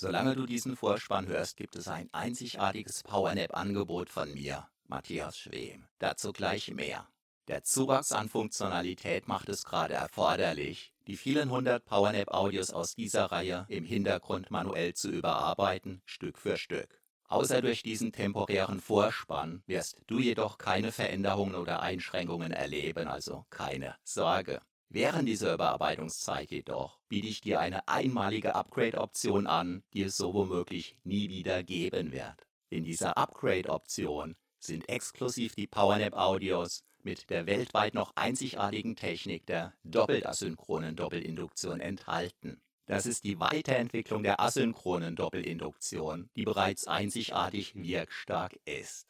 Solange du diesen Vorspann hörst, gibt es ein einzigartiges Powernap-Angebot von mir, Matthias Schwem. Dazu gleich mehr. Der Zuwachs an Funktionalität macht es gerade erforderlich, die vielen hundert Powernap-Audios aus dieser Reihe im Hintergrund manuell zu überarbeiten, Stück für Stück. Außer durch diesen temporären Vorspann wirst du jedoch keine Veränderungen oder Einschränkungen erleben, also keine Sorge. Während dieser Überarbeitungszeit jedoch biete ich dir eine einmalige Upgrade-Option an, die es so womöglich nie wieder geben wird. In dieser Upgrade-Option sind exklusiv die PowerNap-Audios mit der weltweit noch einzigartigen Technik der doppelt asynchronen Doppelinduktion enthalten. Das ist die Weiterentwicklung der asynchronen Doppelinduktion, die bereits einzigartig wirkstark ist.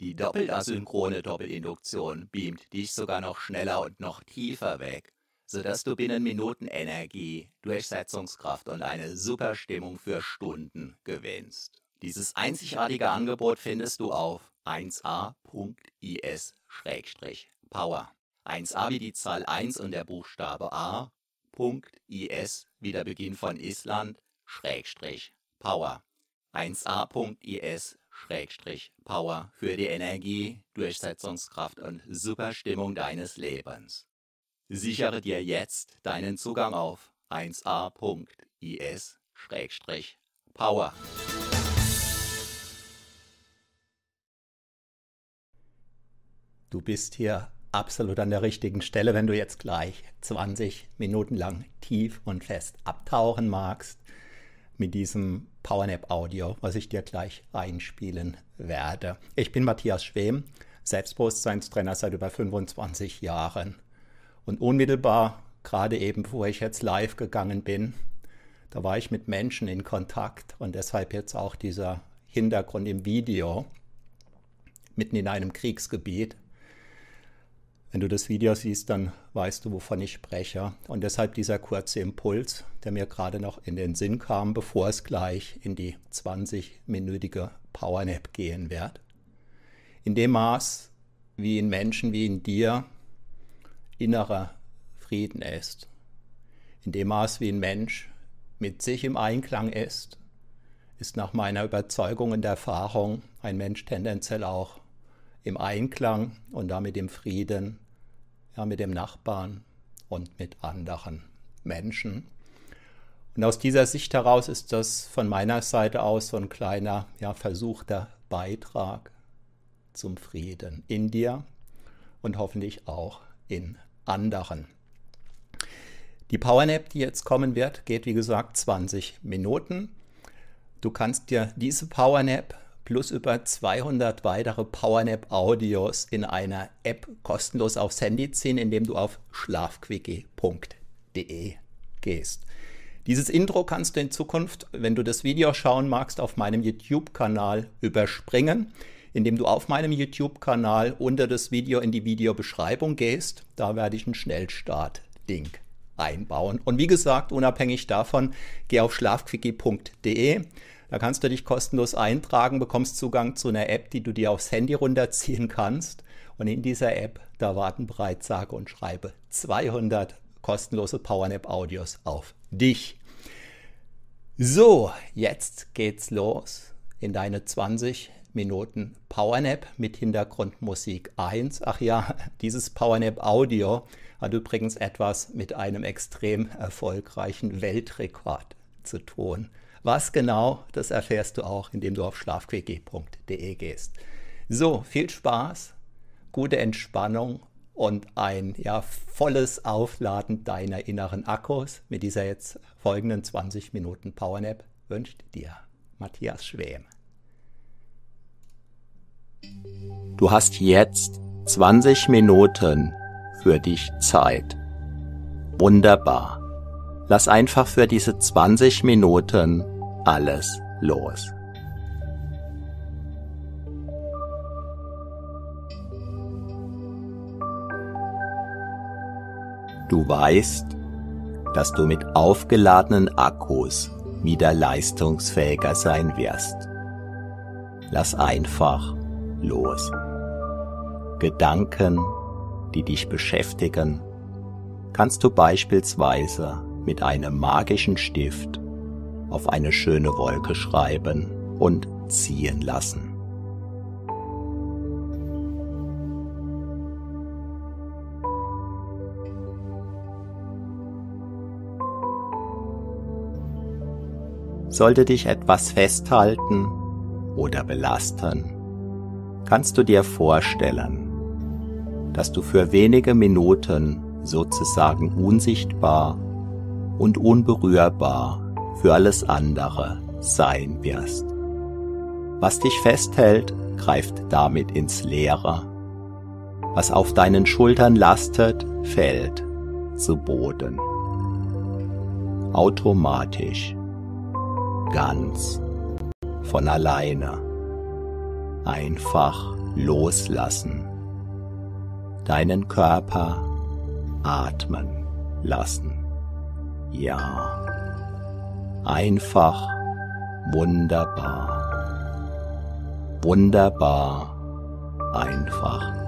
Die doppelasynchrone Doppelinduktion beamt dich sogar noch schneller und noch tiefer weg, sodass du binnen Minuten Energie, Durchsetzungskraft und eine super Stimmung für Stunden gewinnst. Dieses einzigartige Angebot findest du auf 1a.is-power. 1a wie die Zahl 1 und der Buchstabe a. .is wie der Beginn von Island, Schrägstrich, Power. 1a.is Power für die Energie, Durchsetzungskraft und Superstimmung deines Lebens. Sichere dir jetzt deinen Zugang auf 1a.is-power. Du bist hier absolut an der richtigen Stelle, wenn du jetzt gleich 20 Minuten lang tief und fest abtauchen magst mit diesem PowerNap Audio, was ich dir gleich einspielen werde. Ich bin Matthias Schwem, Selbstbewusstseinstrainer seit über 25 Jahren. Und unmittelbar, gerade eben, bevor ich jetzt live gegangen bin, da war ich mit Menschen in Kontakt und deshalb jetzt auch dieser Hintergrund im Video mitten in einem Kriegsgebiet wenn du das Video siehst, dann weißt du, wovon ich spreche. Und deshalb dieser kurze Impuls, der mir gerade noch in den Sinn kam, bevor es gleich in die 20-minütige Powernap gehen wird. In dem Maß, wie in Menschen wie in dir innerer Frieden ist. In dem Maß, wie ein Mensch mit sich im Einklang ist, ist nach meiner Überzeugung und Erfahrung ein Mensch tendenziell auch im Einklang und damit im Frieden ja, mit dem Nachbarn und mit anderen Menschen. Und aus dieser Sicht heraus ist das von meiner Seite aus so ein kleiner, ja, versuchter Beitrag zum Frieden in dir und hoffentlich auch in anderen. Die Powernap, die jetzt kommen wird, geht wie gesagt 20 Minuten. Du kannst dir diese Powernap plus über 200 weitere PowerNap-Audios in einer App kostenlos aufs Handy ziehen, indem du auf schlafquickie.de gehst. Dieses Intro kannst du in Zukunft, wenn du das Video schauen magst, auf meinem YouTube-Kanal überspringen, indem du auf meinem YouTube-Kanal unter das Video in die Videobeschreibung gehst. Da werde ich einen Schnellstart-Link einbauen. Und wie gesagt, unabhängig davon, geh auf schlafquickie.de. Da kannst du dich kostenlos eintragen, bekommst Zugang zu einer App, die du dir aufs Handy runterziehen kannst. Und in dieser App, da warten bereits sage und schreibe 200 kostenlose PowerNap-Audios auf dich. So, jetzt geht's los in deine 20 Minuten PowerNap mit Hintergrundmusik 1. Ach ja, dieses PowerNap Audio hat übrigens etwas mit einem extrem erfolgreichen Weltrekord zu tun. Was genau, das erfährst du auch, indem du auf schlafquickie.de gehst. So, viel Spaß, gute Entspannung und ein ja, volles Aufladen deiner inneren Akkus mit dieser jetzt folgenden 20 Minuten Powernap wünscht dir Matthias Schwem. Du hast jetzt 20 Minuten für dich Zeit. Wunderbar. Lass einfach für diese 20 Minuten alles los. Du weißt, dass du mit aufgeladenen Akkus wieder leistungsfähiger sein wirst. Lass einfach los. Gedanken, die dich beschäftigen, kannst du beispielsweise mit einem magischen Stift auf eine schöne Wolke schreiben und ziehen lassen. Sollte dich etwas festhalten oder belasten, kannst du dir vorstellen, dass du für wenige Minuten sozusagen unsichtbar und unberührbar für alles andere sein wirst. Was dich festhält, greift damit ins Leere. Was auf deinen Schultern lastet, fällt zu Boden. Automatisch ganz von alleine. Einfach loslassen. Deinen Körper atmen lassen. Ja, einfach wunderbar. Wunderbar einfach.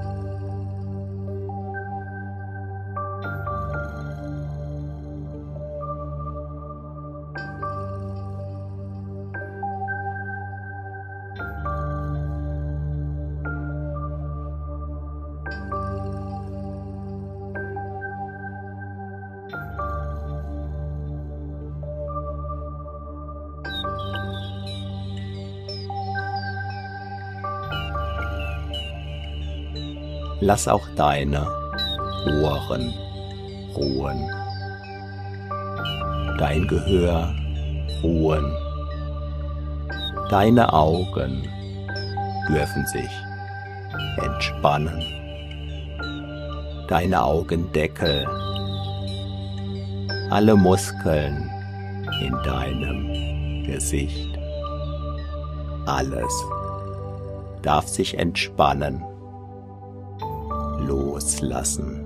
Lass auch deine Ohren ruhen, dein Gehör ruhen, deine Augen dürfen sich entspannen, deine Augendeckel, alle Muskeln in deinem Gesicht, alles darf sich entspannen loslassen.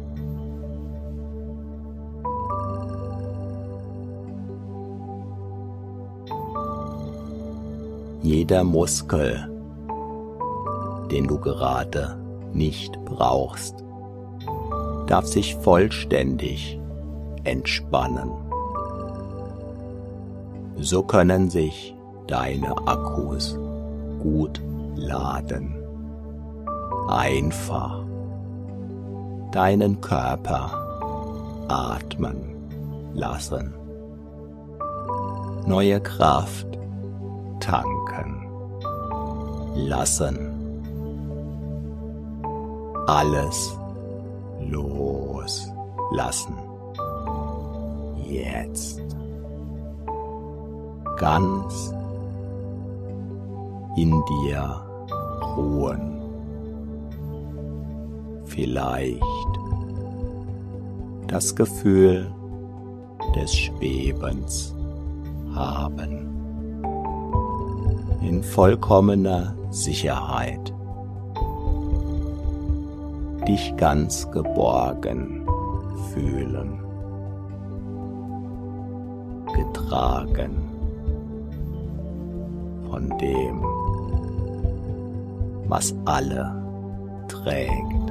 Jeder Muskel, den du gerade nicht brauchst, darf sich vollständig entspannen. So können sich deine Akkus gut laden. Einfach deinen Körper atmen lassen. Neue Kraft tanken lassen. Alles loslassen. Jetzt. Ganz in dir ruhen vielleicht das Gefühl des Schwebens haben. In vollkommener Sicherheit. Dich ganz geborgen fühlen. Getragen von dem, was alle trägt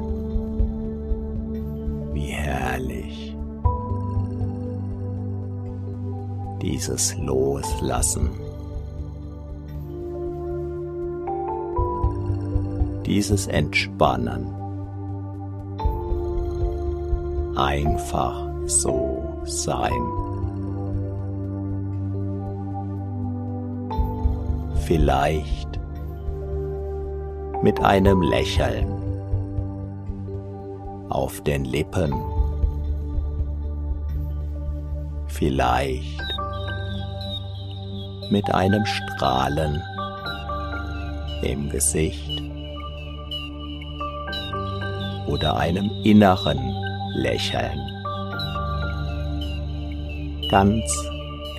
herrlich. Dieses Loslassen. Dieses Entspannen. Einfach so sein. Vielleicht mit einem Lächeln auf den Lippen. Vielleicht mit einem Strahlen im Gesicht oder einem inneren Lächeln. Ganz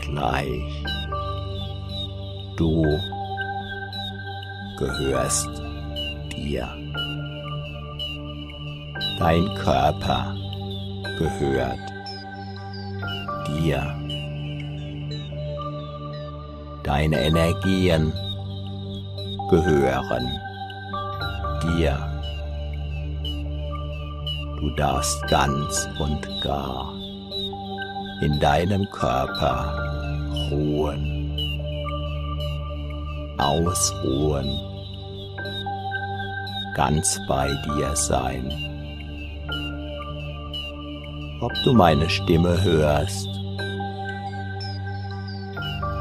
gleich. Du gehörst dir. Dein Körper gehört dir. Deine Energien gehören dir. Du darfst ganz und gar in deinem Körper ruhen ausruhen, ganz bei dir sein. Ob du meine Stimme hörst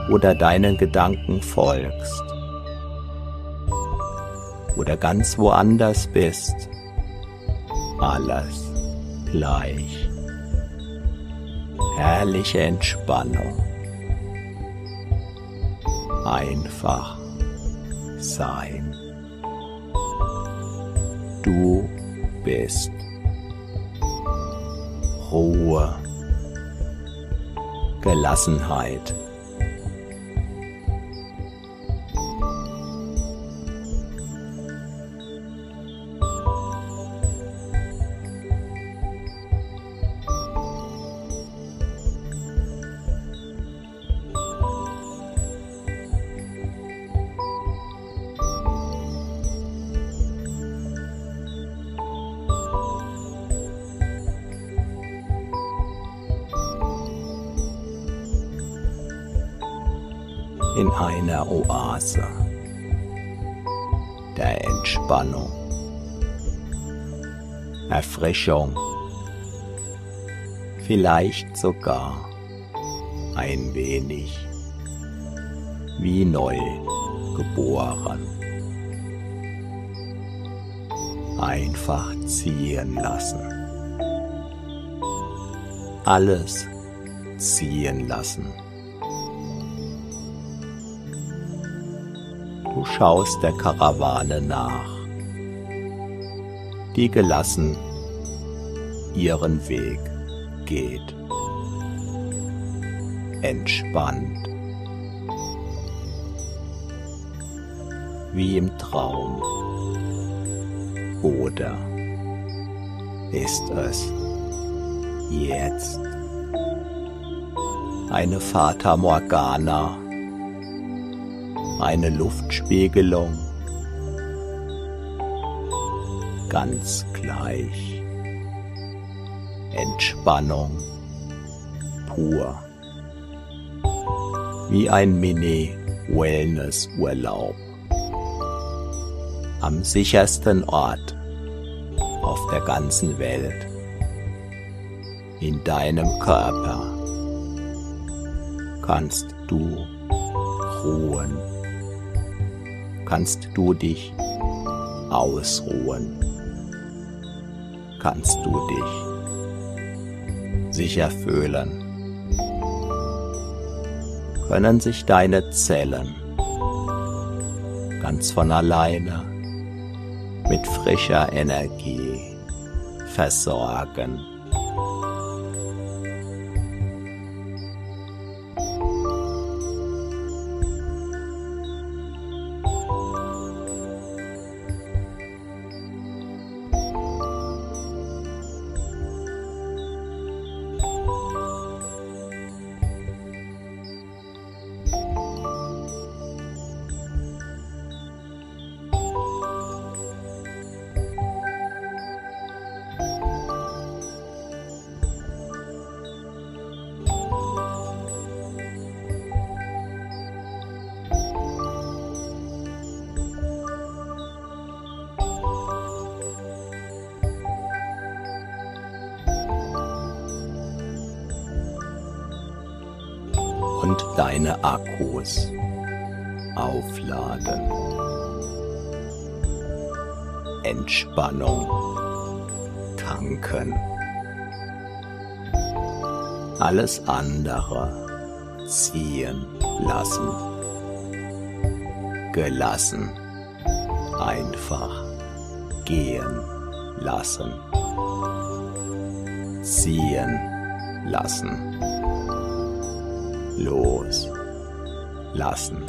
oder deinen Gedanken folgst oder ganz woanders bist, alles gleich. Herrliche Entspannung. Einfach sein. Du bist Ruhe, Gelassenheit. In einer Oase der Entspannung, Erfrischung, vielleicht sogar ein wenig wie neu geboren. Einfach ziehen lassen. Alles ziehen lassen. Du schaust der Karawane nach, die gelassen ihren Weg geht. Entspannt. Wie im Traum. Oder ist es jetzt eine Fata Morgana? Eine Luftspiegelung, ganz gleich, Entspannung pur, wie ein Mini-Wellness-Urlaub. Am sichersten Ort auf der ganzen Welt, in deinem Körper. Kannst du ruhen kannst du dich ausruhen, kannst du dich sicher fühlen, können sich deine Zellen ganz von alleine mit frischer Energie versorgen. Und deine Akkus aufladen. Entspannung tanken. Alles andere ziehen lassen. Gelassen. Einfach gehen lassen. Ziehen lassen los lassen.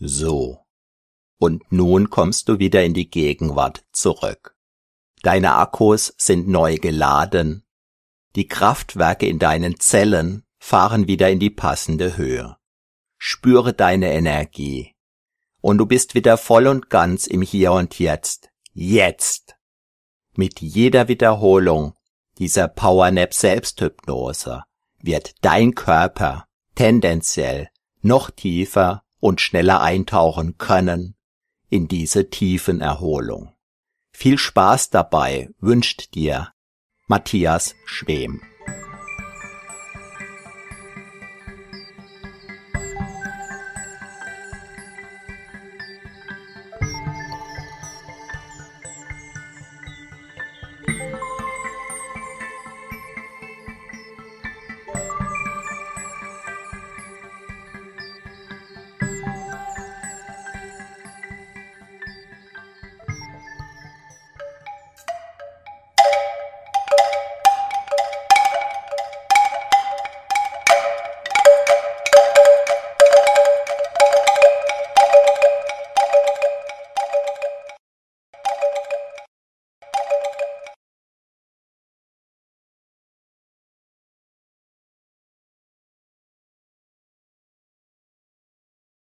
So. Und nun kommst du wieder in die Gegenwart zurück. Deine Akkus sind neu geladen. Die Kraftwerke in deinen Zellen fahren wieder in die passende Höhe. Spüre deine Energie. Und du bist wieder voll und ganz im Hier und Jetzt. Jetzt. Mit jeder Wiederholung dieser Powernap Selbsthypnose wird dein Körper tendenziell noch tiefer und schneller eintauchen können in diese tiefen Erholung. Viel Spaß dabei wünscht dir Matthias Schwem.